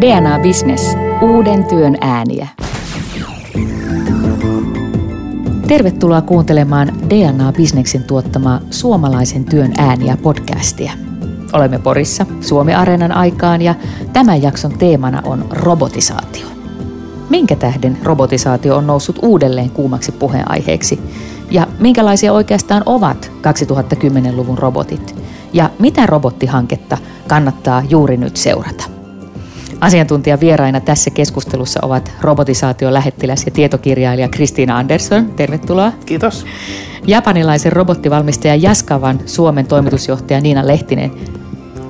DNA Business. Uuden työn ääniä. Tervetuloa kuuntelemaan DNA Businessin tuottamaa Suomalaisen työn ääniä podcastia. Olemme Porissa Suomi Areenan aikaan ja tämän jakson teemana on robotisaatio. Minkä tähden robotisaatio on noussut uudelleen kuumaksi puheenaiheeksi? Ja minkälaisia oikeastaan ovat 2010-luvun robotit? Ja mitä robottihanketta kannattaa juuri nyt seurata? Asiantuntijavieraina tässä keskustelussa ovat robotisaation lähettiläs ja tietokirjailija Kristiina Andersson. Tervetuloa. Kiitos. Japanilaisen robottivalmistaja Jaskavan Suomen toimitusjohtaja Niina Lehtinen.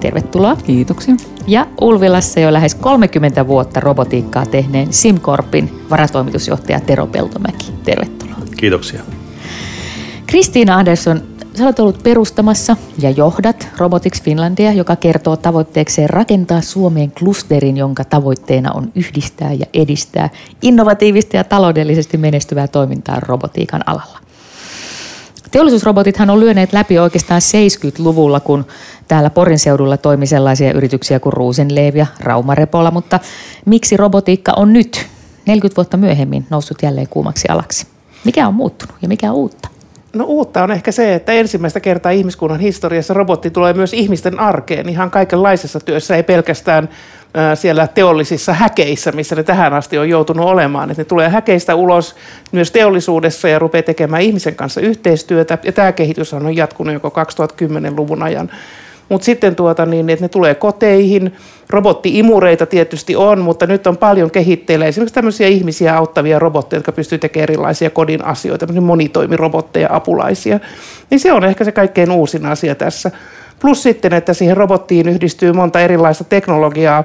Tervetuloa. Kiitoksia. Ja Ulvilassa jo lähes 30 vuotta robotiikkaa tehneen SimCorpin varatoimitusjohtaja Tero Peltomäki. Tervetuloa. Kiitoksia. Kristiina Andersson, Sä olet ollut perustamassa ja johdat Robotics Finlandia, joka kertoo tavoitteekseen rakentaa Suomeen klusterin, jonka tavoitteena on yhdistää ja edistää innovatiivista ja taloudellisesti menestyvää toimintaa robotiikan alalla. Teollisuusrobotithan on lyöneet läpi oikeastaan 70-luvulla, kun täällä Porin seudulla toimi sellaisia yrityksiä kuin Ruusenleev ja Raumarepola, mutta miksi robotiikka on nyt, 40 vuotta myöhemmin, noussut jälleen kuumaksi alaksi? Mikä on muuttunut ja mikä on uutta? No uutta on ehkä se, että ensimmäistä kertaa ihmiskunnan historiassa robotti tulee myös ihmisten arkeen ihan kaikenlaisessa työssä, ei pelkästään siellä teollisissa häkeissä, missä ne tähän asti on joutunut olemaan. Että ne tulee häkeistä ulos myös teollisuudessa ja rupeaa tekemään ihmisen kanssa yhteistyötä. Ja tämä kehitys on jatkunut joko 2010-luvun ajan. Mutta sitten tuota, niin, että ne tulee koteihin. Robottiimureita tietysti on, mutta nyt on paljon kehitteillä esimerkiksi tämmöisiä ihmisiä auttavia robotteja, jotka pystyy tekemään erilaisia kodin asioita, monitoimirobotteja, apulaisia. Niin se on ehkä se kaikkein uusin asia tässä. Plus sitten, että siihen robottiin yhdistyy monta erilaista teknologiaa.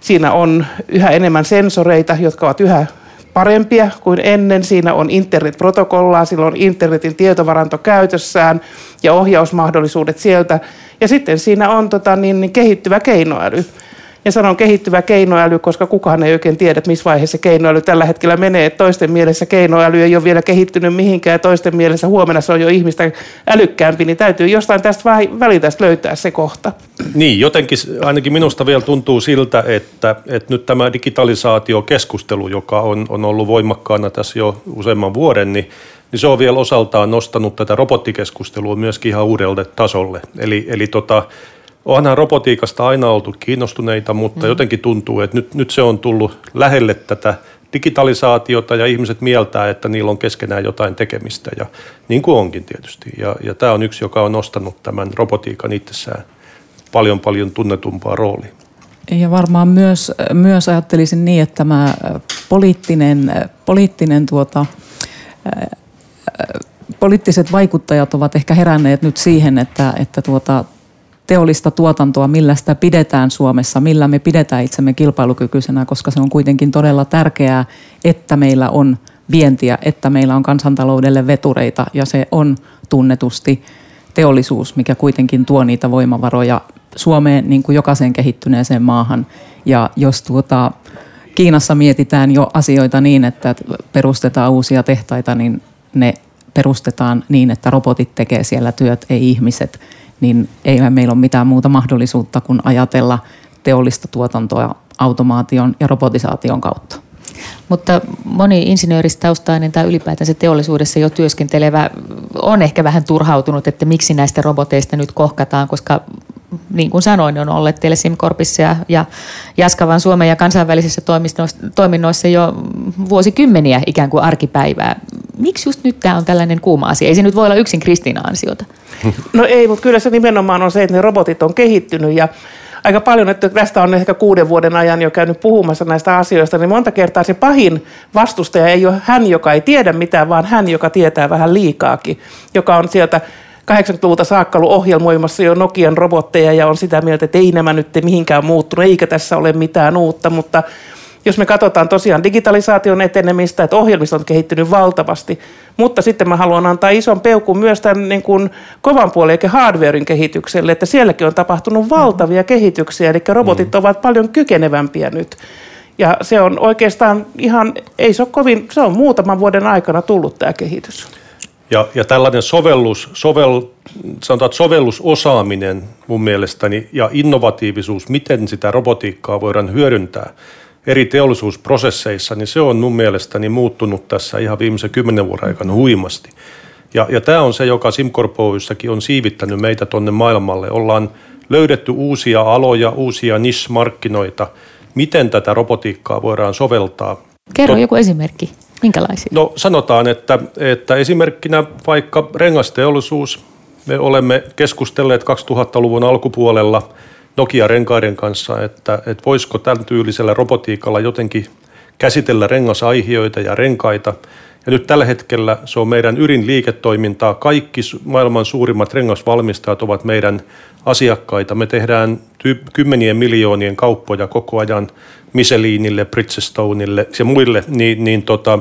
Siinä on yhä enemmän sensoreita, jotka ovat yhä parempia kuin ennen. Siinä on internetprotokollaa, sillä on internetin tietovaranto käytössään ja ohjausmahdollisuudet sieltä. Ja sitten siinä on tota, niin, niin kehittyvä keinoäly. Ja sanon kehittyvä keinoäly, koska kukaan ei oikein tiedä, missä vaiheessa keinoäly tällä hetkellä menee. Toisten mielessä keinoäly ei ole vielä kehittynyt mihinkään ja toisten mielessä huomenna se on jo ihmistä älykkäämpi, niin täytyy jostain tästä välitä löytää se kohta. Niin, jotenkin ainakin minusta vielä tuntuu siltä, että, että nyt tämä digitalisaatiokeskustelu, joka on, on ollut voimakkaana tässä jo useamman vuoden, niin niin se on vielä osaltaan nostanut tätä robottikeskustelua myöskin ihan uudelle tasolle. Eli, eli tota, onhan robotiikasta aina oltu kiinnostuneita, mutta mm. jotenkin tuntuu, että nyt, nyt se on tullut lähelle tätä digitalisaatiota ja ihmiset mieltää, että niillä on keskenään jotain tekemistä ja niin kuin onkin tietysti. Ja, ja tämä on yksi, joka on nostanut tämän robotiikan itsessään paljon paljon tunnetumpaa roolia. Ja varmaan myös, myös ajattelisin niin, että tämä poliittinen, poliittinen tuota, poliittiset vaikuttajat ovat ehkä heränneet nyt siihen, että, että tuota, teollista tuotantoa, millä sitä pidetään Suomessa, millä me pidetään itsemme kilpailukykyisenä, koska se on kuitenkin todella tärkeää, että meillä on vientiä, että meillä on kansantaloudelle vetureita ja se on tunnetusti teollisuus, mikä kuitenkin tuo niitä voimavaroja Suomeen niin kuin jokaiseen kehittyneeseen maahan. Ja jos tuota, Kiinassa mietitään jo asioita niin, että perustetaan uusia tehtaita, niin ne perustetaan niin, että robotit tekee siellä työt, ei ihmiset, niin ei meillä ole mitään muuta mahdollisuutta kuin ajatella teollista tuotantoa automaation ja robotisaation kautta. Mutta moni insinööristaustainen tai ylipäätänsä teollisuudessa jo työskentelevä on ehkä vähän turhautunut, että miksi näistä roboteista nyt kohkataan, koska niin kuin sanoin, on ollut teille SimCorpissa ja, ja Jaskavan Suomen ja kansainvälisissä toiminnoissa jo vuosikymmeniä ikään kuin arkipäivää. Miksi just nyt tämä on tällainen kuuma asia? Ei se nyt voi olla yksin Kristiina ansiota. No ei, mutta kyllä se nimenomaan on se, että ne robotit on kehittynyt ja aika paljon, että tästä on ehkä kuuden vuoden ajan jo käynyt puhumassa näistä asioista, niin monta kertaa se pahin vastustaja ei ole hän, joka ei tiedä mitään, vaan hän, joka tietää vähän liikaakin, joka on sieltä 80-luvulta saakka ollut ohjelmoimassa jo Nokian robotteja ja on sitä mieltä, että ei nämä nyt mihinkään muuttunut, eikä tässä ole mitään uutta, mutta jos me katsotaan tosiaan digitalisaation etenemistä, että ohjelmisto on kehittynyt valtavasti, mutta sitten mä haluan antaa ison peukun myös tämän niin kuin kovan puolen eikä hardwarein kehitykselle, että sielläkin on tapahtunut valtavia kehityksiä, eli robotit mm. ovat paljon kykenevämpiä nyt. Ja se on oikeastaan ihan, ei se ole kovin, se on muutaman vuoden aikana tullut tämä kehitys. Ja, ja tällainen sovellus, sovel, sanotaan, sovellusosaaminen mun mielestäni ja innovatiivisuus, miten sitä robotiikkaa voidaan hyödyntää eri teollisuusprosesseissa, niin se on mun mielestäni muuttunut tässä ihan viimeisen kymmenen vuoden aikana huimasti. Ja, ja tämä on se, joka SimCorp on siivittänyt meitä tuonne maailmalle. Ollaan löydetty uusia aloja, uusia niche-markkinoita, miten tätä robotiikkaa voidaan soveltaa. Kerro Tot... joku esimerkki. Minkälaisia? No sanotaan, että, että esimerkkinä vaikka rengasteollisuus. Me olemme keskustelleet 2000-luvun alkupuolella Nokia-renkaiden kanssa, että, että voisiko tämän tyylisellä robotiikalla jotenkin käsitellä rengasaihioita ja renkaita – ja nyt tällä hetkellä se on meidän ydinliiketoimintaa. Kaikki maailman suurimmat rengasvalmistajat ovat meidän asiakkaita. Me tehdään ty- kymmenien miljoonien kauppoja koko ajan Michelinille, Bridgestoneille ja muille, niin, niin tota,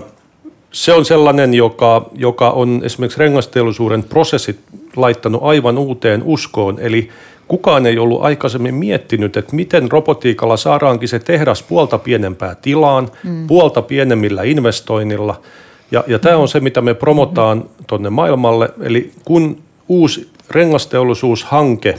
se on sellainen, joka, joka on esimerkiksi rengasteollisuuden prosessit laittanut aivan uuteen uskoon. Eli kukaan ei ollut aikaisemmin miettinyt, että miten robotiikalla saadaankin se tehdas puolta pienempää tilaan, mm. puolta pienemmillä investoinnilla – ja, ja tämä on se, mitä me promotaan tuonne maailmalle. Eli kun uusi rengasteollisuushanke,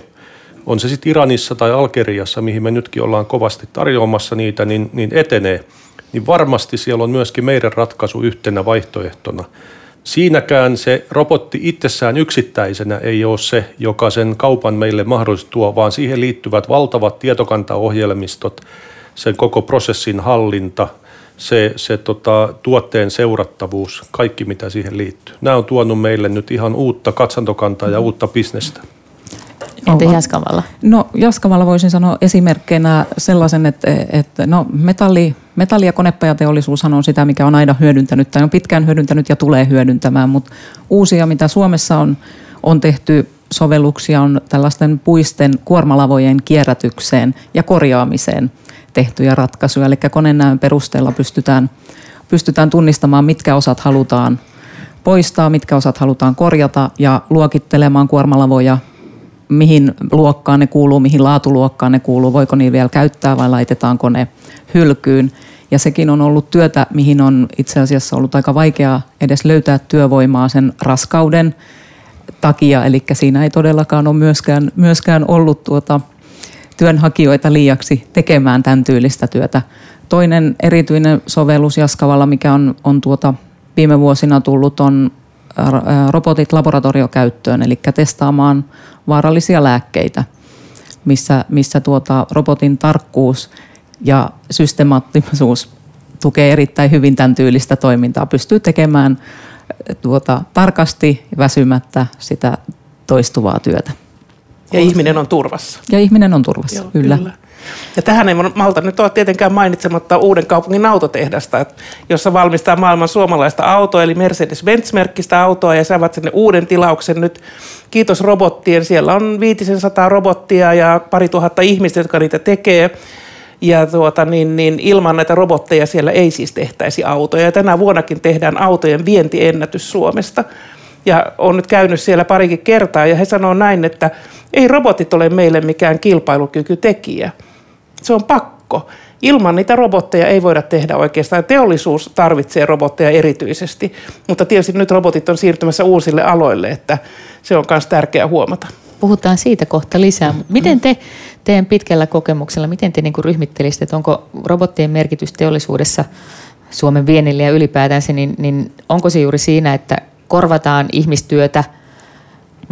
on se sitten Iranissa tai Algeriassa, mihin me nytkin ollaan kovasti tarjoamassa niitä, niin, niin etenee, niin varmasti siellä on myöskin meidän ratkaisu yhtenä vaihtoehtona. Siinäkään se robotti itsessään yksittäisenä ei ole se, joka sen kaupan meille mahdollisesti tuo, vaan siihen liittyvät valtavat tietokantaohjelmistot, sen koko prosessin hallinta – se, se tota, tuotteen seurattavuus, kaikki mitä siihen liittyy. Nämä on tuonut meille nyt ihan uutta katsantokantaa ja uutta bisnestä. Entä Jaskavalla? No Jaskavalla voisin sanoa esimerkkinä sellaisen, että, että no, metalli, metalli- ja konepajateollisuushan on sitä, mikä on aina hyödyntänyt tai on pitkään hyödyntänyt ja tulee hyödyntämään, mutta uusia, mitä Suomessa on, on tehty sovelluksia on tällaisten puisten kuormalavojen kierrätykseen ja korjaamiseen – tehtyjä ratkaisuja. Eli konenäön perusteella pystytään, pystytään tunnistamaan, mitkä osat halutaan poistaa, mitkä osat halutaan korjata ja luokittelemaan kuormalavoja, mihin luokkaan ne kuuluu, mihin laatuluokkaan ne kuuluu, voiko niitä vielä käyttää vai laitetaanko ne hylkyyn. Ja sekin on ollut työtä, mihin on itse asiassa ollut aika vaikeaa edes löytää työvoimaa sen raskauden takia. Eli siinä ei todellakaan ole myöskään, myöskään ollut tuota, työnhakijoita liiaksi tekemään tämän tyylistä työtä. Toinen erityinen sovellus Jaskavalla, mikä on, on tuota viime vuosina tullut, on robotit laboratoriokäyttöön, eli testaamaan vaarallisia lääkkeitä, missä, missä tuota robotin tarkkuus ja systemaattisuus tukee erittäin hyvin tämän tyylistä toimintaa. Pystyy tekemään tuota, tarkasti väsymättä sitä toistuvaa työtä. Ja ihminen on turvassa. Ja ihminen on turvassa, Joo, kyllä. kyllä. Ja tähän ei malta nyt ole tietenkään mainitsematta uuden kaupungin autotehdasta, jossa valmistaa maailman suomalaista autoa, eli Mercedes-Benz-merkkistä autoa, ja saavat sinne uuden tilauksen nyt. Kiitos robottien. Siellä on 500 robottia ja pari tuhatta ihmistä, jotka niitä tekee. Ja tuota, niin, niin ilman näitä robotteja siellä ei siis tehtäisi autoja. Ja tänä vuonnakin tehdään autojen vientiennätys Suomesta ja on nyt käynyt siellä parikin kertaa ja he sanoo näin, että ei robotit ole meille mikään kilpailukykytekijä. Se on pakko. Ilman niitä robotteja ei voida tehdä oikeastaan. Teollisuus tarvitsee robotteja erityisesti, mutta tietysti nyt robotit on siirtymässä uusille aloille, että se on myös tärkeää huomata. Puhutaan siitä kohta lisää. Miten te teidän pitkällä kokemuksella, miten te niin ryhmittelisitte, että onko robottien merkitys teollisuudessa Suomen vienille ja ylipäätänsä, niin, niin onko se juuri siinä, että korvataan ihmistyötä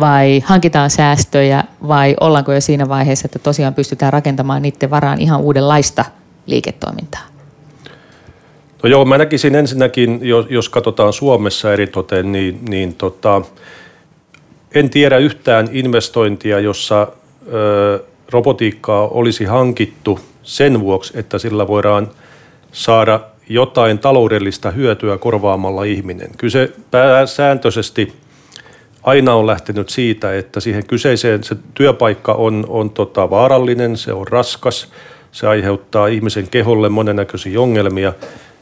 vai hankitaan säästöjä vai ollaanko jo siinä vaiheessa, että tosiaan pystytään rakentamaan niiden varaan ihan uudenlaista liiketoimintaa? No joo, mä näkisin ensinnäkin, jos, jos katsotaan Suomessa eritoten, niin, niin tota, en tiedä yhtään investointia, jossa ö, robotiikkaa olisi hankittu sen vuoksi, että sillä voidaan saada jotain taloudellista hyötyä korvaamalla ihminen. Kyse pääsääntöisesti aina on lähtenyt siitä, että siihen kyseiseen se työpaikka on, on tota vaarallinen, se on raskas, se aiheuttaa ihmisen keholle monennäköisiä ongelmia.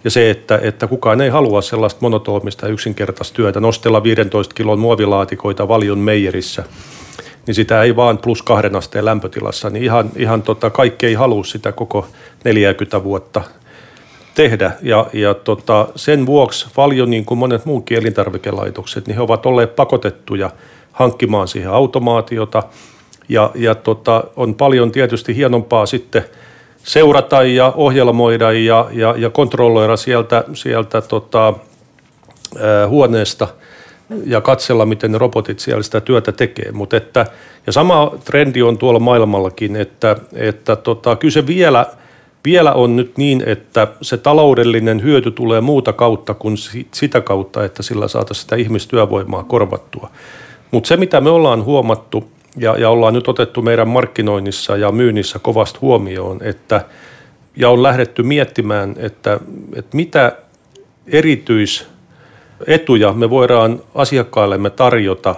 Ja se, että, että kukaan ei halua sellaista monotoomista yksinkertaista työtä, nostella 15 kilon muovilaatikoita valion meijerissä, niin sitä ei vaan plus kahden asteen lämpötilassa, niin ihan, ihan tota, kaikki ei halua sitä koko 40 vuotta tehdä. Ja, ja tota, sen vuoksi paljon niin kuin monet muutkin elintarvikelaitokset, niin he ovat olleet pakotettuja hankkimaan siihen automaatiota. Ja, ja tota, on paljon tietysti hienompaa sitten seurata ja ohjelmoida ja, ja, ja kontrolloida sieltä, sieltä tota, ää, huoneesta ja katsella, miten ne robotit siellä sitä työtä tekee. Mut että, ja sama trendi on tuolla maailmallakin, että, että tota, kyllä se vielä – vielä on nyt niin, että se taloudellinen hyöty tulee muuta kautta kuin sitä kautta, että sillä saataisiin sitä ihmistyövoimaa korvattua. Mutta se, mitä me ollaan huomattu ja, ja ollaan nyt otettu meidän markkinoinnissa ja myynnissä kovasti huomioon, että ja on lähdetty miettimään, että, että mitä erityisetuja me voidaan asiakkaillemme tarjota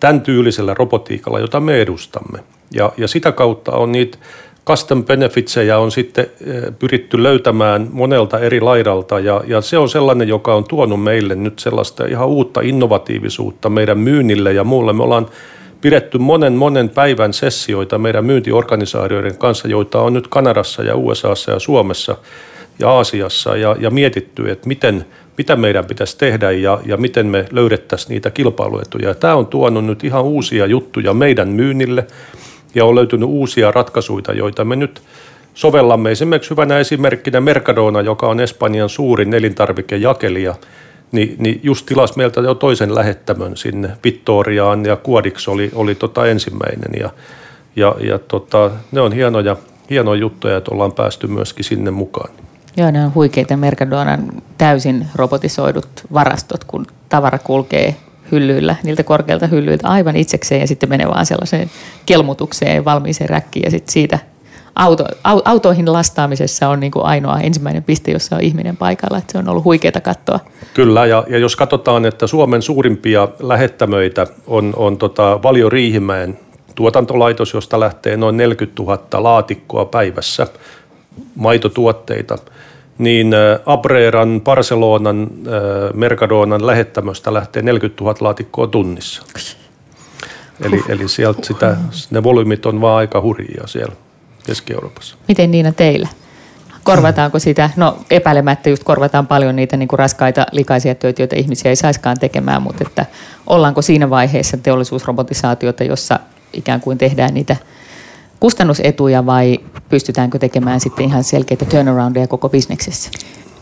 tämän tyylisellä robotiikalla, jota me edustamme. Ja, ja sitä kautta on niitä custom benefitsejä on sitten eh, pyritty löytämään monelta eri laidalta ja, ja se on sellainen, joka on tuonut meille nyt sellaista ihan uutta innovatiivisuutta meidän myynnille ja muulle. Me ollaan pidetty monen monen päivän sessioita meidän myyntiorganisaatioiden kanssa, joita on nyt Kanadassa ja USAssa ja Suomessa ja Aasiassa ja, ja mietitty, että miten, mitä meidän pitäisi tehdä ja, ja miten me löydettäisiin niitä kilpailuetuja. Tämä on tuonut nyt ihan uusia juttuja meidän myynnille – ja on löytynyt uusia ratkaisuja, joita me nyt sovellamme. Esimerkiksi hyvänä esimerkkinä Mercadona, joka on Espanjan suurin elintarvikejakelija, niin, niin just tilasi meiltä jo toisen lähettämön sinne Vittoriaan ja Kuodiksi oli, oli tota ensimmäinen ja, ja, ja tota, ne on hienoja, hienoja juttuja, että ollaan päästy myöskin sinne mukaan. Joo, ne on huikeita Mercadonan täysin robotisoidut varastot, kun tavara kulkee hyllyillä, niiltä korkeilta hyllyiltä aivan itsekseen ja sitten menee vaan sellaiseen kelmutukseen valmiiseen räkkiin ja sitten siitä auto, autoihin lastaamisessa on niin kuin ainoa ensimmäinen piste, jossa on ihminen paikalla. Että se on ollut huikeaa katsoa. Kyllä, ja, ja jos katsotaan, että Suomen suurimpia lähettämöitä on, on tota Valio Riihimäen tuotantolaitos, josta lähtee noin 40 000 laatikkoa päivässä maitotuotteita – niin äh, Abreeran, Barcelonan, äh, Mercadonan lähettämöstä lähtee 40 000 laatikkoa tunnissa. Eli, eli sieltä sitä, ne volyymit on vaan aika hurjia siellä Keski-Euroopassa. Miten Niina teillä? Korvataanko sitä? No epäilemättä just korvataan paljon niitä niin kuin raskaita likaisia töitä, joita ihmisiä ei saiskaan tekemään, mutta että ollaanko siinä vaiheessa teollisuusrobotisaatiota, jossa ikään kuin tehdään niitä – kustannusetuja vai pystytäänkö tekemään sitten ihan selkeitä turnaroundeja koko bisneksessä?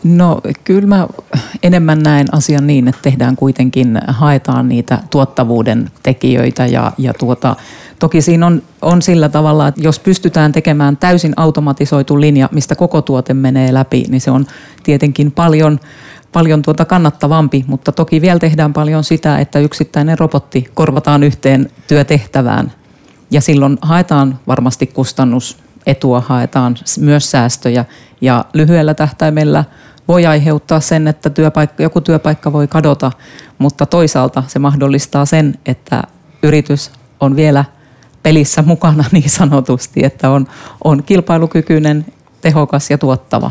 No kyllä mä enemmän näen asian niin, että tehdään kuitenkin, haetaan niitä tuottavuuden tekijöitä ja, ja tuota, toki siinä on, on sillä tavalla, että jos pystytään tekemään täysin automatisoitu linja, mistä koko tuote menee läpi, niin se on tietenkin paljon, paljon tuota kannattavampi, mutta toki vielä tehdään paljon sitä, että yksittäinen robotti korvataan yhteen työtehtävään ja silloin haetaan varmasti kustannusetua, haetaan myös säästöjä ja lyhyellä tähtäimellä voi aiheuttaa sen, että työpaikka, joku työpaikka voi kadota, mutta toisaalta se mahdollistaa sen, että yritys on vielä pelissä mukana niin sanotusti, että on, on kilpailukykyinen, tehokas ja tuottava.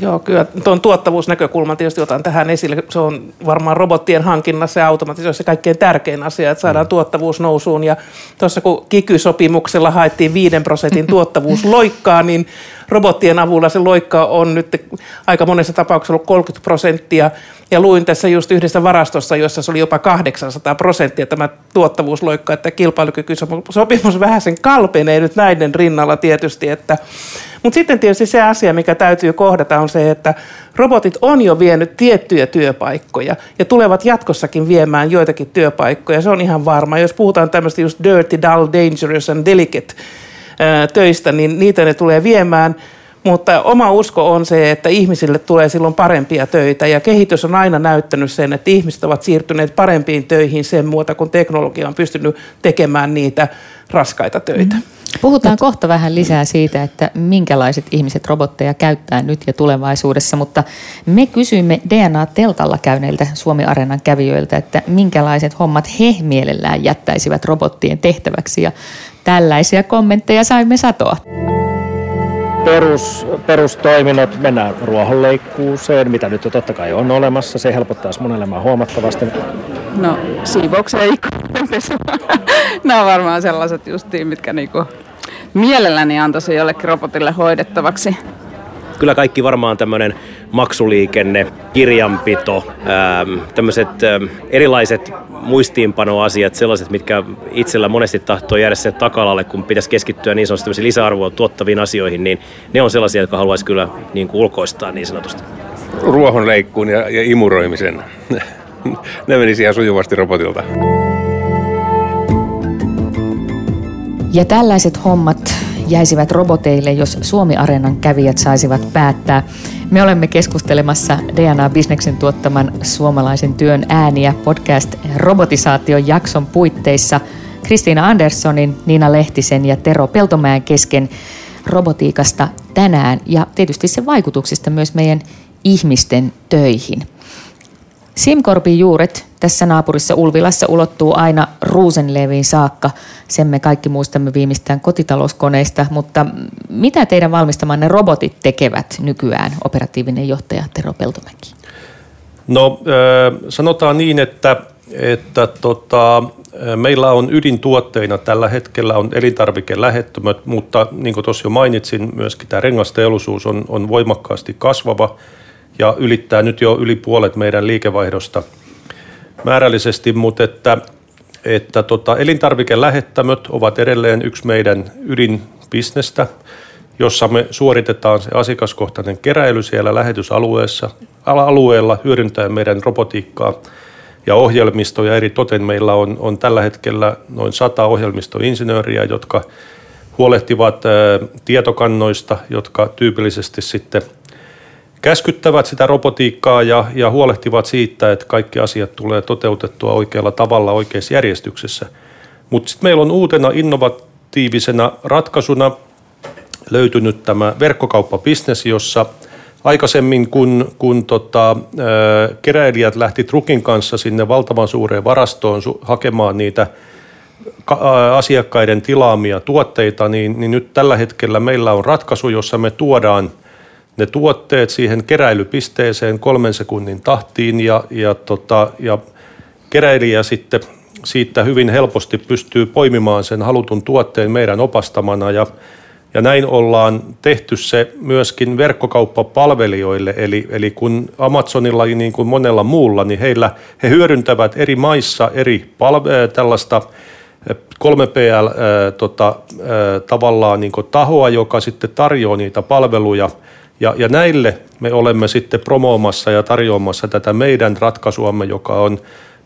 Joo, kyllä tuon tuottavuusnäkökulman tietysti otan tähän esille. Se on varmaan robottien hankinnassa ja automatisoissa kaikkein tärkein asia, että saadaan mm. tuottavuus nousuun. Ja tuossa kun kiky-sopimuksella haettiin 5 prosentin tuottavuusloikkaa, niin robottien avulla se loikka on nyt aika monessa tapauksessa ollut 30 prosenttia. Ja luin tässä just yhdessä varastossa, jossa se oli jopa 800 prosenttia tämä tuottavuusloikka, että kilpailukykysopimus vähän sen kalpenee nyt näiden rinnalla tietysti. Että. Mutta sitten tietysti se asia, mikä täytyy kohdata, on se, että robotit on jo vienyt tiettyjä työpaikkoja ja tulevat jatkossakin viemään joitakin työpaikkoja. Se on ihan varma. Jos puhutaan tämmöistä just dirty, dull, dangerous and delicate töistä, niin niitä ne tulee viemään. Mutta oma usko on se, että ihmisille tulee silloin parempia töitä ja kehitys on aina näyttänyt sen, että ihmiset ovat siirtyneet parempiin töihin sen muuta, kun teknologia on pystynyt tekemään niitä raskaita töitä. Mm. Puhutaan Jot... kohta vähän lisää siitä, että minkälaiset ihmiset robotteja käyttää nyt ja tulevaisuudessa, mutta me kysyimme DNA-teltalla käyneiltä Suomi-areenan kävijöiltä, että minkälaiset hommat he mielellään jättäisivät robottien tehtäväksi ja tällaisia kommentteja saimme satoa perus, perustoiminnot, mennään ruohonleikkuuseen, mitä nyt jo totta kai on olemassa. Se helpottaisi mun elämää huomattavasti. No siivoukseen ikkunapesu. Nämä on varmaan sellaiset justiin, mitkä niinku mielelläni antaisin jollekin robotille hoidettavaksi. Kyllä kaikki varmaan tämmöinen maksuliikenne, kirjanpito, tämmöiset erilaiset muistiinpanoasiat, sellaiset, mitkä itsellä monesti tahtoo jäädä sen takalalle, kun pitäisi keskittyä niin sanotusti lisäarvoa tuottaviin asioihin, niin ne on sellaisia, jotka haluaisi kyllä niin kuin ulkoistaa niin sanotusti. Ruohonleikkuun ja, ja imuroimisen. ne menisi ihan sujuvasti robotilta. Ja tällaiset hommat jäisivät roboteille, jos Suomi-areenan kävijät saisivat päättää. Me olemme keskustelemassa DNA-bisneksen tuottaman suomalaisen työn ääniä podcast robotisaation jakson puitteissa Kristiina Anderssonin, Niina Lehtisen ja Tero Peltomäen kesken robotiikasta tänään ja tietysti sen vaikutuksista myös meidän ihmisten töihin. Simkorpin juuret tässä naapurissa Ulvilassa ulottuu aina Ruusenleviin saakka. Sen me kaikki muistamme viimeistään kotitalouskoneista, mutta mitä teidän valmistamanne robotit tekevät nykyään, operatiivinen johtaja Tero Peltomäki? No sanotaan niin, että, että tota, meillä on ydintuotteina tällä hetkellä on elintarvikelähettömät, mutta niin kuin tuossa jo mainitsin, myöskin tämä rengasteollisuus on, on voimakkaasti kasvava – ja ylittää nyt jo yli puolet meidän liikevaihdosta määrällisesti, mutta että, että tota, elintarvikelähettämöt ovat edelleen yksi meidän ydinbisnestä, jossa me suoritetaan se asiakaskohtainen keräily siellä lähetysalueessa, alueella hyödyntäen meidän robotiikkaa ja ohjelmistoja. Eri toten meillä on, on tällä hetkellä noin sata ohjelmistoinsinööriä, jotka huolehtivat ä, tietokannoista, jotka tyypillisesti sitten – käskyttävät sitä robotiikkaa ja, ja huolehtivat siitä, että kaikki asiat tulee toteutettua oikealla tavalla oikeassa järjestyksessä. Mutta sitten meillä on uutena innovatiivisena ratkaisuna löytynyt tämä verkkokauppabisnes, jossa aikaisemmin kun, kun tota, ää, keräilijät lähti trukin kanssa sinne valtavan suureen varastoon su- hakemaan niitä asiakkaiden tilaamia tuotteita, niin, niin nyt tällä hetkellä meillä on ratkaisu, jossa me tuodaan – ne tuotteet siihen keräilypisteeseen kolmen sekunnin tahtiin ja, ja, tota, ja keräilijä sitten siitä hyvin helposti pystyy poimimaan sen halutun tuotteen meidän opastamana ja, ja näin ollaan tehty se myöskin verkkokauppapalvelijoille, eli, eli kun Amazonilla niin kuin monella muulla, niin heillä, he hyödyntävät eri maissa eri palve- tällaista 3PL äh, tota, äh, tavallaan niin tahoa, joka sitten tarjoaa niitä palveluja – ja, ja näille me olemme sitten promoomassa ja tarjoamassa tätä meidän ratkaisuamme, joka on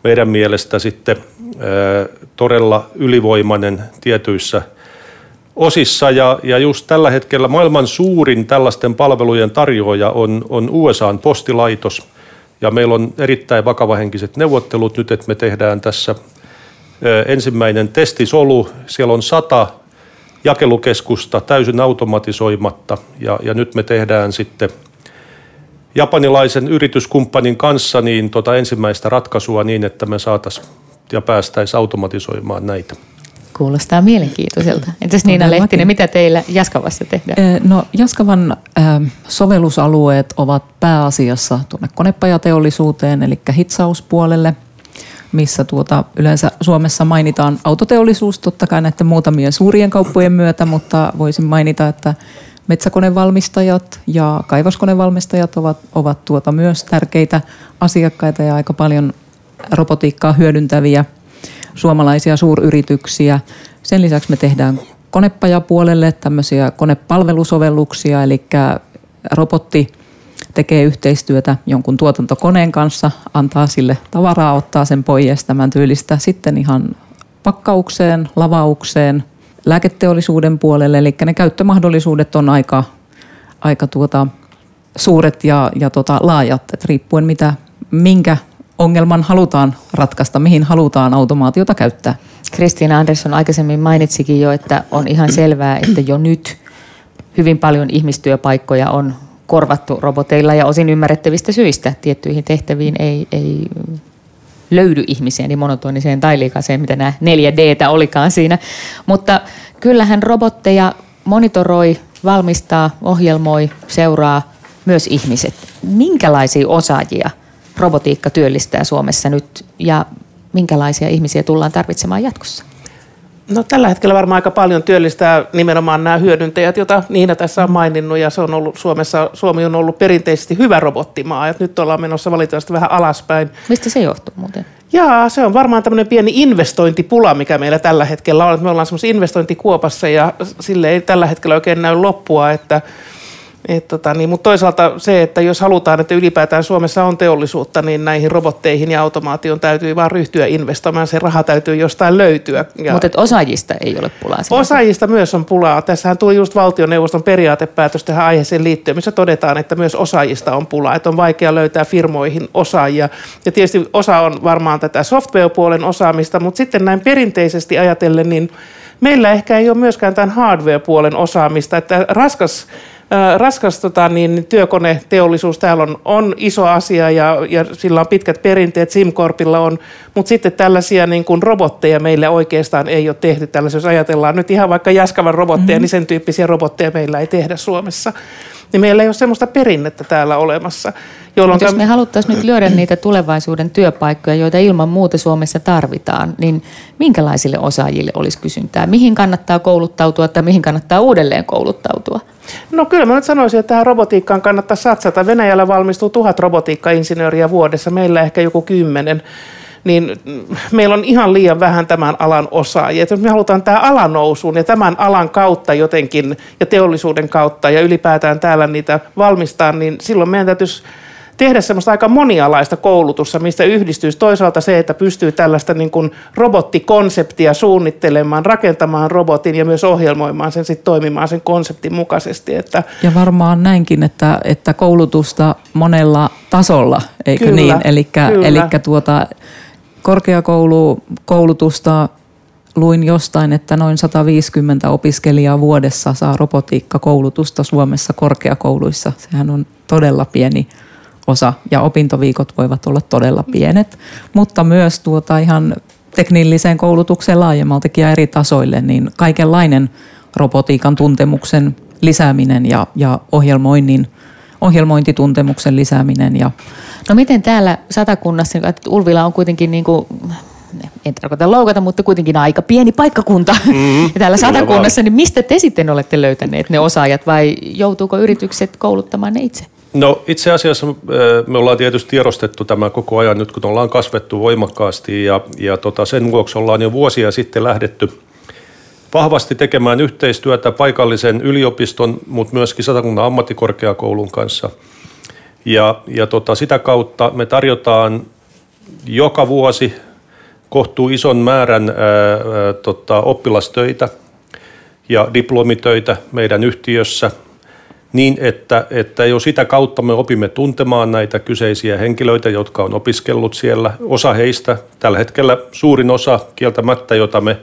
meidän mielestä sitten ää, todella ylivoimainen tietyissä osissa. Ja, ja just tällä hetkellä maailman suurin tällaisten palvelujen tarjoaja on, on USAn postilaitos. Ja meillä on erittäin vakavahenkiset neuvottelut nyt, että me tehdään tässä ensimmäinen testisolu. Siellä on sata jakelukeskusta täysin automatisoimatta ja, ja nyt me tehdään sitten japanilaisen yrityskumppanin kanssa niin tota ensimmäistä ratkaisua niin, että me saataisiin ja päästäisiin automatisoimaan näitä. Kuulostaa mielenkiintoiselta. Entäs Niina Lehtinen, mitä teillä Jaskavassa tehdään? No Jaskavan sovellusalueet ovat pääasiassa tuonne konepajateollisuuteen, eli hitsauspuolelle – missä tuota, yleensä Suomessa mainitaan autoteollisuus totta kai näiden muutamien suurien kauppojen myötä, mutta voisin mainita, että metsäkonevalmistajat ja kaivoskonevalmistajat ovat, ovat tuota myös tärkeitä asiakkaita ja aika paljon robotiikkaa hyödyntäviä suomalaisia suuryrityksiä. Sen lisäksi me tehdään konepajapuolelle tämmöisiä konepalvelusovelluksia, eli robotti tekee yhteistyötä jonkun tuotantokoneen kanssa, antaa sille tavaraa, ottaa sen pois tämän tyylistä sitten ihan pakkaukseen, lavaukseen, lääketeollisuuden puolelle, eli ne käyttömahdollisuudet on aika, aika tuota, suuret ja, ja tota, laajat, että riippuen mitä, minkä ongelman halutaan ratkaista, mihin halutaan automaatiota käyttää. Kristiina Andersson aikaisemmin mainitsikin jo, että on ihan selvää, että jo nyt hyvin paljon ihmistyöpaikkoja on korvattu roboteilla ja osin ymmärrettävistä syistä. Tiettyihin tehtäviin ei, ei löydy ihmisiä niin monotoniseen tai liikaseen, mitä nämä 4D olikaan siinä. Mutta kyllähän robotteja monitoroi, valmistaa, ohjelmoi, seuraa myös ihmiset. Minkälaisia osaajia robotiikka työllistää Suomessa nyt ja minkälaisia ihmisiä tullaan tarvitsemaan jatkossa? No tällä hetkellä varmaan aika paljon työllistää nimenomaan nämä hyödyntäjät, joita Niina tässä on maininnut, ja se on ollut Suomessa, Suomi on ollut perinteisesti hyvä robottimaa, ja nyt ollaan menossa valitettavasti vähän alaspäin. Mistä se johtuu muuten? Jaa, se on varmaan tämmöinen pieni investointipula, mikä meillä tällä hetkellä on. Me ollaan semmoisessa investointikuopassa, ja sille ei tällä hetkellä oikein näy loppua, että et tota, niin, mutta toisaalta se, että jos halutaan, että ylipäätään Suomessa on teollisuutta, niin näihin robotteihin ja automaation täytyy vaan ryhtyä investoimaan. Se raha täytyy jostain löytyä. Mutta osaajista ei ole pulaa. Osaajista myös on pulaa. Tässähän tuli just valtioneuvoston periaatepäätös tähän aiheeseen liittyen, missä todetaan, että myös osaajista on pulaa. Että on vaikea löytää firmoihin osaajia. Ja tietysti osa on varmaan tätä software-puolen osaamista, mutta sitten näin perinteisesti ajatellen, niin meillä ehkä ei ole myöskään tämän hardware-puolen osaamista. Että raskas raskas tota, niin, työkoneteollisuus täällä on, on iso asia ja, ja sillä on pitkät perinteet, SimCorpilla on, mutta sitten tällaisia niin kuin robotteja meillä oikeastaan ei ole tehty tällaisia. Jos ajatellaan nyt ihan vaikka Jaskavan robotteja, mm-hmm. niin sen tyyppisiä robotteja meillä ei tehdä Suomessa. Niin meillä ei ole semmoista perinnettä täällä olemassa. Jolloin... Jos me haluttaisiin nyt lyödä niitä tulevaisuuden työpaikkoja, joita ilman muuta Suomessa tarvitaan, niin minkälaisille osaajille olisi kysyntää? Mihin kannattaa kouluttautua tai mihin kannattaa uudelleen kouluttautua? No kyllä mä nyt sanoisin, että tähän robotiikkaan kannattaa satsata. Venäjällä valmistuu tuhat robotiikkainsinööriä vuodessa, meillä ehkä joku kymmenen niin meillä on ihan liian vähän tämän alan osaajia. Jos me halutaan tämä ala nousuun ja tämän alan kautta jotenkin ja teollisuuden kautta ja ylipäätään täällä niitä valmistaa, niin silloin meidän täytyisi tehdä semmoista aika monialaista koulutusta, mistä yhdistyisi toisaalta se, että pystyy tällaista niin kuin robottikonseptia suunnittelemaan, rakentamaan robotin ja myös ohjelmoimaan sen sitten toimimaan sen konseptin mukaisesti. Että ja varmaan näinkin, että, että koulutusta monella tasolla, eikö kyllä, niin? Eli tuota, korkeakoulutusta luin jostain, että noin 150 opiskelijaa vuodessa saa robotiikkakoulutusta Suomessa korkeakouluissa. Sehän on todella pieni osa ja opintoviikot voivat olla todella pienet, mutta myös tuota ihan teknilliseen koulutukseen laajemmaltakin ja eri tasoille, niin kaikenlainen robotiikan tuntemuksen lisääminen ja, ja ohjelmoinnin, ohjelmointituntemuksen lisääminen. Ja no miten täällä Satakunnassa, että Ulvila on kuitenkin niin kuin en tarkoita loukata, mutta kuitenkin aika pieni paikkakunta. Mm, ja täällä satakunnassa, niin mistä te sitten olette löytäneet ne osaajat vai joutuuko yritykset kouluttamaan ne itse? No itse asiassa me ollaan tietysti tiedostettu tämä koko ajan nyt, kun ollaan kasvettu voimakkaasti ja, ja tota, sen vuoksi ollaan jo vuosia sitten lähdetty vahvasti tekemään yhteistyötä paikallisen yliopiston, mutta myöskin Satakunnan ammattikorkeakoulun kanssa. Ja, ja tota, sitä kautta me tarjotaan joka vuosi kohtuu ison määrän ää, ää, tota, oppilastöitä ja diplomitöitä meidän yhtiössä – niin, että, että jo sitä kautta me opimme tuntemaan näitä kyseisiä henkilöitä, jotka on opiskellut siellä. Osa heistä, tällä hetkellä suurin osa kieltämättä, jota me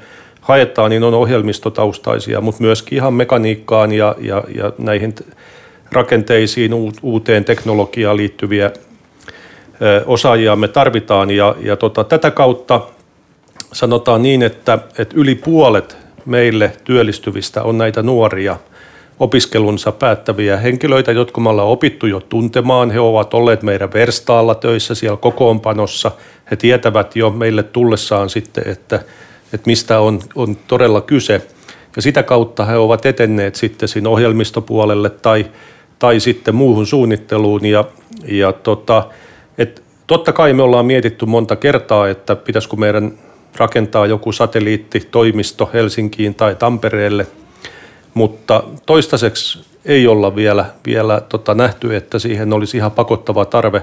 haetaan, niin on ohjelmistotaustaisia, mutta myöskin ihan mekaniikkaan ja, ja, ja näihin rakenteisiin, uuteen teknologiaan liittyviä osaajia me tarvitaan. Ja, ja tota, tätä kautta sanotaan niin, että, että yli puolet meille työllistyvistä on näitä nuoria – opiskelunsa päättäviä henkilöitä, jotka me ollaan opittu jo tuntemaan. He ovat olleet meidän verstaalla töissä siellä kokoonpanossa. He tietävät jo meille tullessaan sitten, että, että mistä on, on todella kyse. Ja sitä kautta he ovat etenneet sitten siinä ohjelmistopuolelle tai, tai sitten muuhun suunnitteluun. Ja, ja tota, et totta kai me ollaan mietitty monta kertaa, että pitäisikö meidän rakentaa joku satelliittitoimisto Helsinkiin tai Tampereelle – mutta toistaiseksi ei olla vielä, vielä tota, nähty, että siihen olisi ihan pakottava tarve.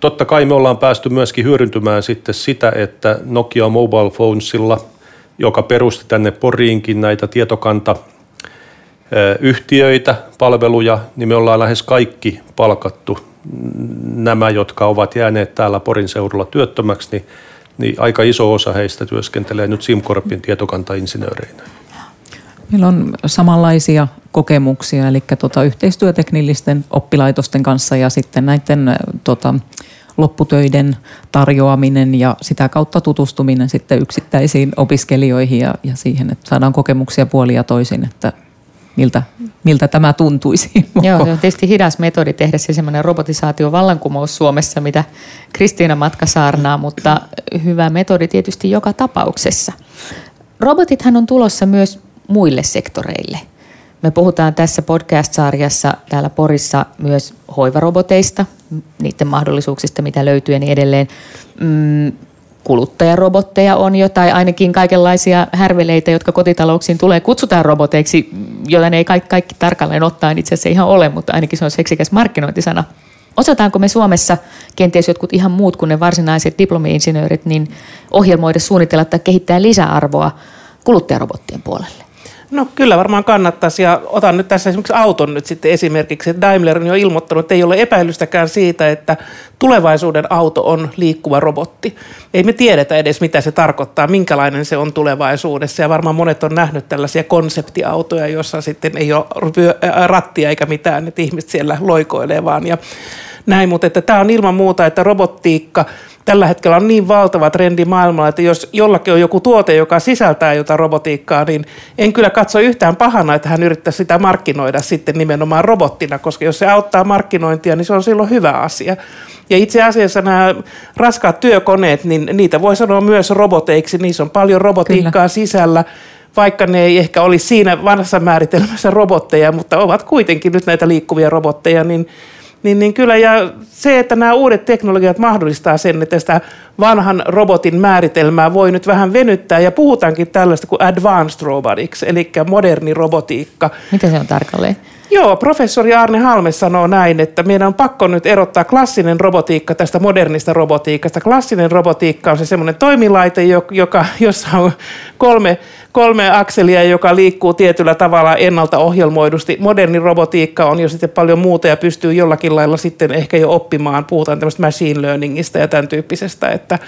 Totta kai me ollaan päästy myöskin hyödyntymään sitten sitä, että Nokia Mobile Phonesilla, joka perusti tänne Poriinkin näitä tietokanta yhtiöitä, palveluja, niin me ollaan lähes kaikki palkattu nämä, jotka ovat jääneet täällä Porin seudulla työttömäksi, niin, niin aika iso osa heistä työskentelee nyt SimCorpin tietokantainsinööreinä. Meillä on samanlaisia kokemuksia, eli tota, yhteistyöteknillisten oppilaitosten kanssa ja sitten näiden tota, lopputöiden tarjoaminen ja sitä kautta tutustuminen sitten yksittäisiin opiskelijoihin ja, ja siihen, että saadaan kokemuksia puolia toisin, että miltä, miltä tämä tuntuisi. Joo, se on tietysti hidas metodi tehdä se semmoinen robotisaatio vallankumous Suomessa, mitä Kristiina Matka saarnaa, mutta hyvä metodi tietysti joka tapauksessa. robotithan on tulossa myös muille sektoreille. Me puhutaan tässä podcast-sarjassa täällä Porissa myös hoivaroboteista, niiden mahdollisuuksista, mitä löytyy ja niin edelleen. Mm, kuluttajarobotteja on jo, tai ainakin kaikenlaisia härveleitä, jotka kotitalouksiin tulee, kutsutaan roboteiksi, joten ei kaikki, kaikki tarkalleen ottaen itse asiassa ihan ole, mutta ainakin se on seksikäs markkinointisana. Osataanko me Suomessa, kenties jotkut ihan muut kuin ne varsinaiset diplomi-insinöörit, niin ohjelmoida, suunnitella tai kehittää lisäarvoa kuluttajarobottien puolelle? No kyllä varmaan kannattaisi ja otan nyt tässä esimerkiksi auton nyt sitten esimerkiksi. Daimler on jo ilmoittanut, että ei ole epäilystäkään siitä, että tulevaisuuden auto on liikkuva robotti. Ei me tiedetä edes mitä se tarkoittaa, minkälainen se on tulevaisuudessa ja varmaan monet on nähnyt tällaisia konseptiautoja, joissa sitten ei ole rattia eikä mitään, että ihmiset siellä loikoilee vaan ja näin, mutta että tämä on ilman muuta, että robottiikka tällä hetkellä on niin valtava trendi maailmalla, että jos jollakin on joku tuote, joka sisältää jotain robotiikkaa, niin en kyllä katso yhtään pahana, että hän yrittää sitä markkinoida sitten nimenomaan robottina, koska jos se auttaa markkinointia, niin se on silloin hyvä asia. Ja itse asiassa nämä raskaat työkoneet, niin niitä voi sanoa myös roboteiksi, niissä on paljon robotiikkaa kyllä. sisällä vaikka ne ei ehkä olisi siinä vanhassa määritelmässä robotteja, mutta ovat kuitenkin nyt näitä liikkuvia robotteja, niin niin, niin kyllä, ja se, että nämä uudet teknologiat mahdollistaa sen, että sitä vanhan robotin määritelmää voi nyt vähän venyttää, ja puhutaankin tällaista kuin advanced robotics, eli moderni robotiikka. Mitä se on tarkalleen? Joo, professori Arne Halme sanoo näin, että meidän on pakko nyt erottaa klassinen robotiikka tästä modernista robotiikasta. Klassinen robotiikka on se semmoinen toimilaite, joka, jossa on kolme, kolme akselia, joka liikkuu tietyllä tavalla ennalta ohjelmoidusti. Moderni robotiikka on jo sitten paljon muuta ja pystyy jollakin lailla sitten ehkä jo oppimaan. Puhutaan tämmöistä machine learningista ja tämän tyyppisestä, että,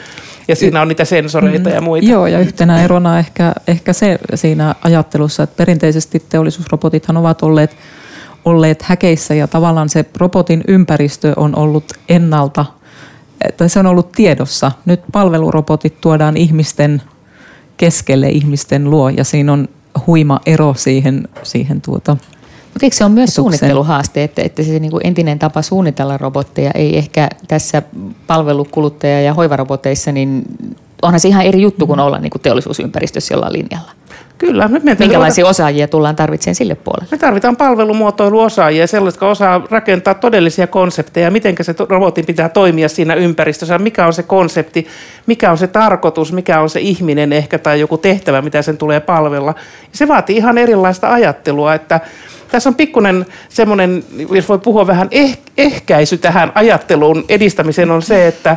ja siinä on niitä sensoreita mm, ja muita. Joo, ja yhtenä erona ehkä, ehkä se siinä ajattelussa, että perinteisesti teollisuusrobotithan ovat olleet olleet häkeissä ja tavallaan se robotin ympäristö on ollut ennalta, tai se on ollut tiedossa. Nyt palvelurobotit tuodaan ihmisten keskelle, ihmisten luo ja siinä on huima ero siihen, siihen tuota, mutta eikö se on myös suunnitteluhaaste, että, että se niin kuin entinen tapa suunnitella robotteja ei ehkä tässä palvelukuluttaja- ja hoivaroboteissa, niin onhan se ihan eri juttu kuin olla niin kuin teollisuusympäristössä jollain linjalla. Kyllä. Me Minkälaisia osaajia tullaan tarvitsemaan sille puolelle? Me tarvitaan palvelumuotoiluosaajia, sellaisia, jotka osaa rakentaa todellisia konsepteja, miten se robotin pitää toimia siinä ympäristössä, mikä on se konsepti, mikä on se tarkoitus, mikä on se ihminen ehkä tai joku tehtävä, mitä sen tulee palvella. Se vaatii ihan erilaista ajattelua, että tässä on pikkuinen semmoinen, jos voi puhua vähän eh, ehkäisy tähän ajatteluun edistämiseen on se, että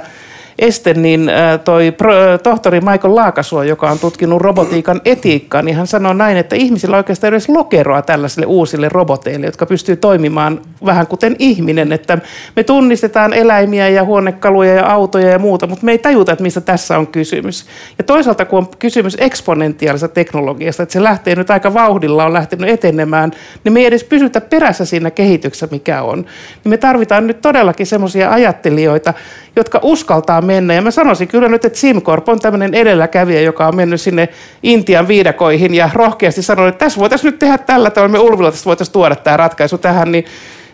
este, niin toi pro, tohtori Michael Laakasuo, joka on tutkinut robotiikan etiikkaa, niin hän sanoo näin, että ihmisillä oikeastaan edes lokeroa tällaisille uusille roboteille, jotka pystyy toimimaan vähän kuten ihminen, että me tunnistetaan eläimiä ja huonekaluja ja autoja ja muuta, mutta me ei tajuta, että mistä tässä on kysymys. Ja toisaalta, kun on kysymys eksponentiaalisesta teknologiasta, että se lähtee nyt aika vauhdilla, on lähtenyt etenemään, niin me ei edes pysytä perässä siinä kehityksessä, mikä on. Niin me tarvitaan nyt todellakin semmoisia ajattelijoita, jotka uskaltaa mennä. Ja mä sanoisin kyllä nyt, että SimCorp on tämmöinen edelläkävijä, joka on mennyt sinne Intian viidakoihin ja rohkeasti sanonut, että tässä voitaisiin nyt tehdä tällä tavalla, me Ulvilla tästä voitaisiin tuoda tämä ratkaisu tähän, niin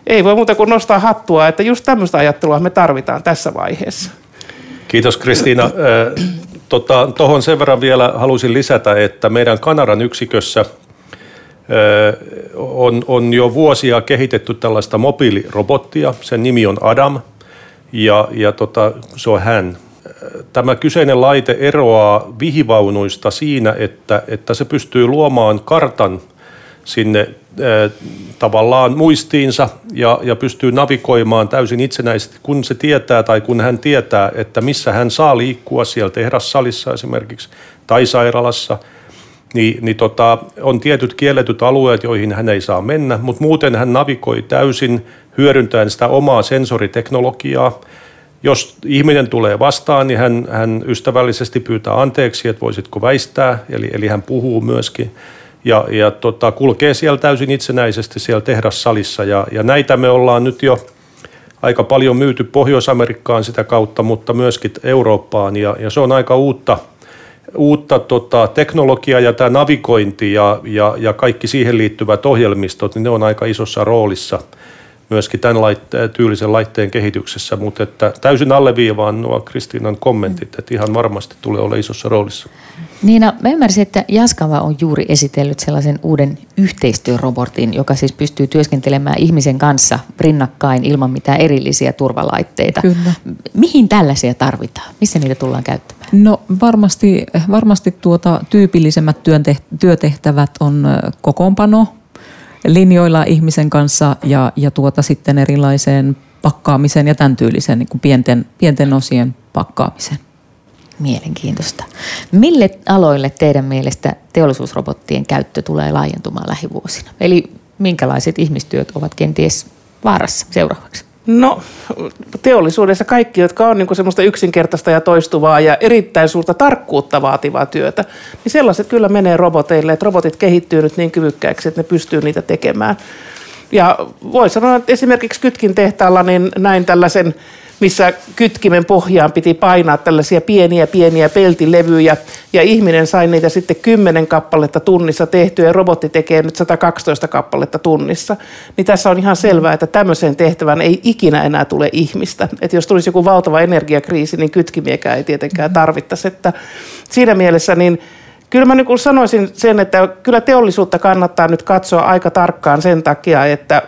ei voi muuta kuin nostaa hattua, että just tämmöistä ajattelua me tarvitaan tässä vaiheessa. Kiitos Kristiina. Tuohon tota, sen verran vielä haluaisin lisätä, että meidän Kanadan yksikössä on, on jo vuosia kehitetty tällaista mobiilirobottia. Sen nimi on Adam – ja, ja tota, se on hän. Tämä kyseinen laite eroaa vihivaunuista siinä, että, että se pystyy luomaan kartan sinne tavallaan muistiinsa ja, ja pystyy navigoimaan täysin itsenäisesti, kun se tietää tai kun hän tietää, että missä hän saa liikkua siellä tehdassalissa esimerkiksi tai sairaalassa, niin, niin tota, on tietyt kielletyt alueet, joihin hän ei saa mennä, mutta muuten hän navigoi täysin hyödyntäen sitä omaa sensoriteknologiaa. Jos ihminen tulee vastaan, niin hän, hän ystävällisesti pyytää anteeksi, että voisitko väistää, eli, eli hän puhuu myöskin. Ja, ja tota, kulkee siellä täysin itsenäisesti siellä tehdassalissa. Ja, ja näitä me ollaan nyt jo aika paljon myyty Pohjois-Amerikkaan sitä kautta, mutta myöskin Eurooppaan. Ja, ja se on aika uutta, uutta tota, teknologiaa ja tämä navigointi ja, ja, ja kaikki siihen liittyvät ohjelmistot, niin ne on aika isossa roolissa – myöskin tämän laitteen, tyylisen laitteen kehityksessä, mutta että täysin alleviivaan nuo Kristiinan kommentit, että ihan varmasti tulee olla isossa roolissa. Niina, mä ymmärsin, että Jaskava on juuri esitellyt sellaisen uuden yhteistyörobotin, joka siis pystyy työskentelemään ihmisen kanssa rinnakkain ilman mitään erillisiä turvalaitteita. Kyllä. Mihin tällaisia tarvitaan? Missä niitä tullaan käyttämään? No varmasti, varmasti tuota, tyypillisemmät työtehtävät on kokoonpano linjoilla ihmisen kanssa ja, ja tuota sitten erilaiseen pakkaamiseen ja tämän tyylisen niin kuin pienten, pienten osien pakkaamiseen. Mielenkiintoista. Mille aloille teidän mielestä teollisuusrobottien käyttö tulee laajentumaan lähivuosina? Eli minkälaiset ihmistyöt ovat kenties vaarassa seuraavaksi? No teollisuudessa kaikki, jotka on niin semmoista yksinkertaista ja toistuvaa ja erittäin suurta tarkkuutta vaativaa työtä, niin sellaiset kyllä menee roboteille, että robotit kehittyy nyt niin kyvykkäiksi, että ne pystyy niitä tekemään. Ja voi sanoa, että esimerkiksi Kytkin tehtaalla niin näin tällaisen missä kytkimen pohjaan piti painaa tällaisia pieniä pieniä peltilevyjä ja ihminen sai niitä sitten 10 kappaletta tunnissa tehtyä ja robotti tekee nyt 112 kappaletta tunnissa. Niin tässä on ihan selvää, että tämmöiseen tehtävään ei ikinä enää tule ihmistä. Että jos tulisi joku valtava energiakriisi, niin kytkimiekään ei tietenkään tarvittaisi. Että siinä mielessä niin Kyllä mä niin sanoisin sen, että kyllä teollisuutta kannattaa nyt katsoa aika tarkkaan sen takia, että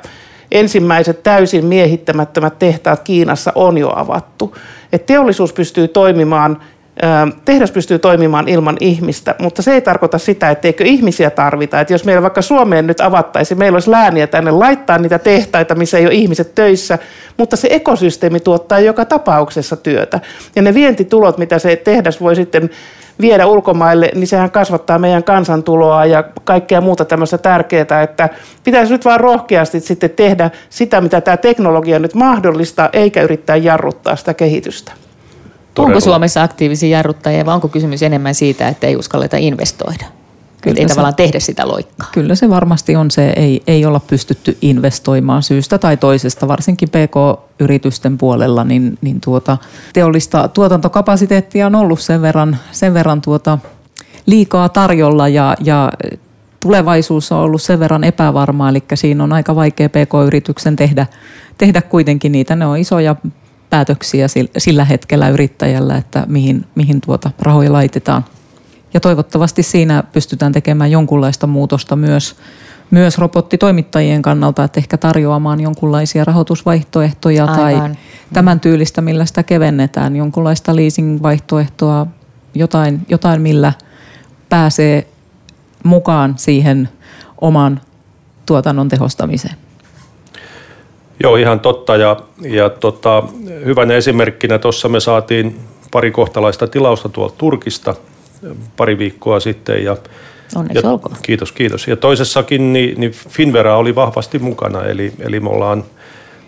ensimmäiset täysin miehittämättömät tehtaat Kiinassa on jo avattu. Et teollisuus pystyy toimimaan tehdas pystyy toimimaan ilman ihmistä, mutta se ei tarkoita sitä, etteikö ihmisiä tarvita. Että jos meillä vaikka Suomeen nyt avattaisiin, meillä olisi lääniä tänne laittaa niitä tehtaita, missä ei ole ihmiset töissä, mutta se ekosysteemi tuottaa joka tapauksessa työtä. Ja ne vientitulot, mitä se tehdas voi sitten viedä ulkomaille, niin sehän kasvattaa meidän kansantuloa ja kaikkea muuta tämmöistä tärkeää, että pitäisi nyt vaan rohkeasti sitten tehdä sitä, mitä tämä teknologia nyt mahdollistaa, eikä yrittää jarruttaa sitä kehitystä. Todella. Onko Suomessa aktiivisia jarruttajia vai onko kysymys enemmän siitä, että ei uskalleta investoida? Kyllä ei se, tavallaan tehdä sitä loikkaa. Kyllä se varmasti on se, ei, ei olla pystytty investoimaan syystä tai toisesta, varsinkin PK-yritysten puolella, niin, niin tuota, teollista tuotantokapasiteettia on ollut sen verran, sen verran tuota, liikaa tarjolla ja, ja tulevaisuus on ollut sen verran epävarmaa, eli siinä on aika vaikea PK-yrityksen tehdä, tehdä kuitenkin niitä. Ne on isoja päätöksiä sillä hetkellä yrittäjällä, että mihin, mihin tuota rahoja laitetaan – ja toivottavasti siinä pystytään tekemään jonkunlaista muutosta myös, myös robottitoimittajien kannalta, että ehkä tarjoamaan jonkunlaisia rahoitusvaihtoehtoja Aivan. tai tämän tyylistä, millä sitä kevennetään, jonkunlaista leasing-vaihtoehtoa, jotain, jotain millä pääsee mukaan siihen oman tuotannon tehostamiseen. Joo, ihan totta. Ja, ja tota, hyvänä esimerkkinä tuossa me saatiin pari kohtalaista tilausta tuolta Turkista – pari viikkoa sitten. Ja, Onneksi ja, olkoon. Kiitos, kiitos. Ja toisessakin niin, niin Finvera oli vahvasti mukana, eli, eli me ollaan,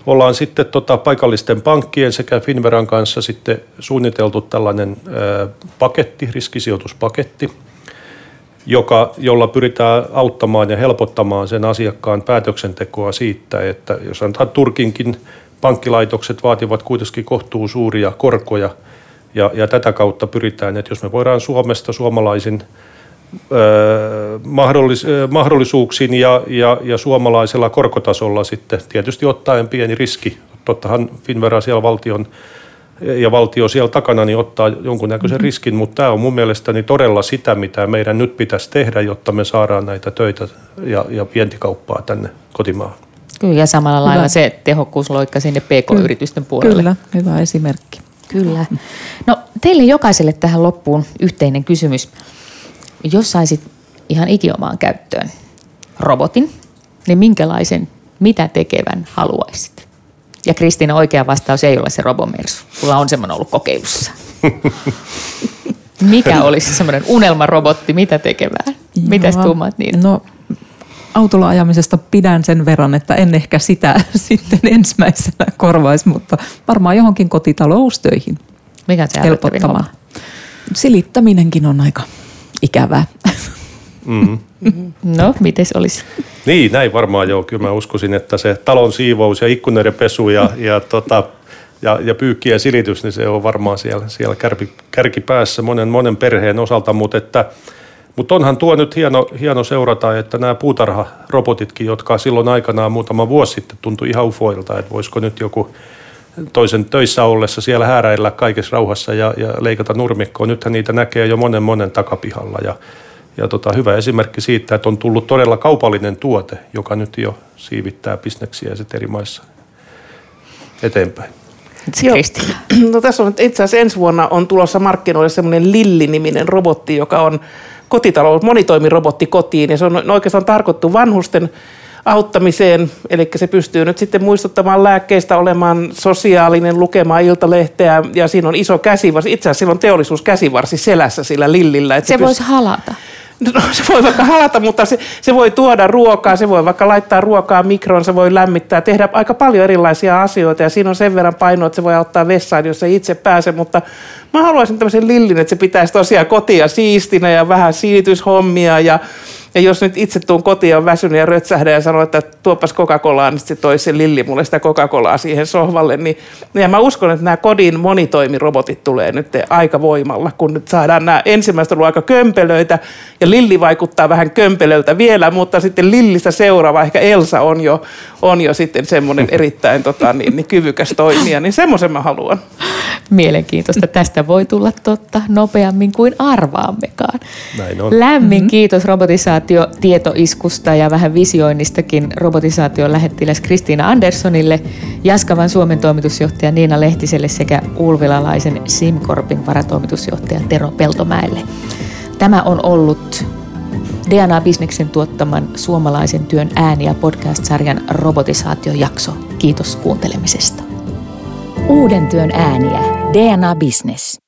ollaan sitten tota, paikallisten pankkien sekä Finveran kanssa sitten suunniteltu tällainen ää, paketti, riskisijoituspaketti, joka, jolla pyritään auttamaan ja helpottamaan sen asiakkaan päätöksentekoa siitä, että jos antaa Turkinkin pankkilaitokset vaativat kuitenkin kohtuu suuria korkoja – ja, ja tätä kautta pyritään, että jos me voidaan Suomesta suomalaisin ö, mahdollis, ö, mahdollisuuksin ja, ja, ja suomalaisella korkotasolla sitten tietysti ottaen pieni riski, tottahan Finvera siellä valtion ja valtio siellä takana niin ottaa jonkunnäköisen mm-hmm. riskin, mutta tämä on mun mielestäni todella sitä, mitä meidän nyt pitäisi tehdä, jotta me saadaan näitä töitä ja, ja vientikauppaa tänne kotimaahan. Kyllä, ja samalla hyvä. lailla se tehokkuusloikka sinne PK-yritysten puolelle. Kyllä, hyvä esimerkki. Kyllä. No teille jokaiselle tähän loppuun yhteinen kysymys. Jos saisit ihan ikiomaan käyttöön robotin, niin minkälaisen, mitä tekevän haluaisit? Ja Kristiina oikea vastaus ei ole se robomersu. Sulla on semmoinen ollut kokeilussa. Mikä olisi semmoinen unelmarobotti, mitä tekevää? Mitäs tuumaat niin? No autolla ajamisesta pidän sen verran, että en ehkä sitä sitten ensimmäisenä korvaisi, mutta varmaan johonkin kotitaloustöihin Mikä se helpottamaan. Silittäminenkin on aika ikävää. Mm. No, miten olisi? Niin, näin varmaan joo. Kyllä mä uskoisin, että se talon siivous ja ikkunoiden pesu ja, ja, tota, ja, ja pyykkien silitys, niin se on varmaan siellä, siellä kärki, kärkipäässä monen, monen perheen osalta, mutta että Mutta onhan tuo nyt hieno, hieno seurata, että nämä puutarharobotitkin, jotka silloin aikanaan muutama vuosi sitten tuntui ihan ufoilta, että voisiko nyt joku toisen töissä ollessa siellä hääräillä kaikessa rauhassa ja, ja leikata nurmikkoa. Nythän niitä näkee jo monen monen takapihalla ja, ja tota, hyvä esimerkki siitä, että on tullut todella kaupallinen tuote, joka nyt jo siivittää bisneksiä eri maissa eteenpäin. Joo. No tässä on itse asiassa ensi vuonna on tulossa markkinoille semmoinen Lilli-niminen robotti, joka on kotitalous, monitoimirobotti kotiin ja se on oikeastaan tarkoittu vanhusten auttamiseen, eli se pystyy nyt sitten muistuttamaan lääkkeistä, olemaan sosiaalinen, lukemaan iltalehteä ja siinä on iso käsivarsi. Itse asiassa sillä on teollisuuskäsivarsi selässä sillä lillillä. Että se, se voisi halata. No, se voi vaikka halata, mutta se, se voi tuoda ruokaa, se voi vaikka laittaa ruokaa mikroon, se voi lämmittää, tehdä aika paljon erilaisia asioita. Ja siinä on sen verran painoa, että se voi auttaa vessaan, jos ei itse pääse, mutta mä haluaisin tämmöisen lillin, että se pitäisi tosiaan kotia siistinä ja vähän siityshommia ja ja jos nyt itse tuun kotiin ja on väsynyt ja rötsähdän ja sanon, että tuopas Coca-Colaa, niin sitten toi se Lilli mulle sitä Coca-Colaa siihen sohvalle. Niin, ja mä uskon, että nämä kodin monitoimirobotit tulee nyt aika voimalla, kun nyt saadaan nämä ensimmäistä ollut aika kömpelöitä ja Lilli vaikuttaa vähän kömpelöltä vielä, mutta sitten Lillistä seuraava, ehkä Elsa on jo, on jo sitten semmoinen erittäin tota, niin, niin kyvykäs toimija, niin semmoisen mä haluan. Mielenkiintoista. Tästä voi tulla totta nopeammin kuin arvaammekaan. Näin on. Lämmin mm-hmm. kiitos robotisaatio tietoiskusta ja vähän visioinnistakin robotisaation lähettiläs Kristiina Anderssonille, Jaskavan Suomen toimitusjohtaja Niina Lehtiselle sekä ulvilalaisen Simkorpin varatoimitusjohtaja Tero Peltomäelle. Tämä on ollut DNA-bisneksen tuottaman suomalaisen työn ääniä podcast-sarjan robotisaatiojakso. Kiitos kuuntelemisesta. Uuden työn ääniä. DNA Business.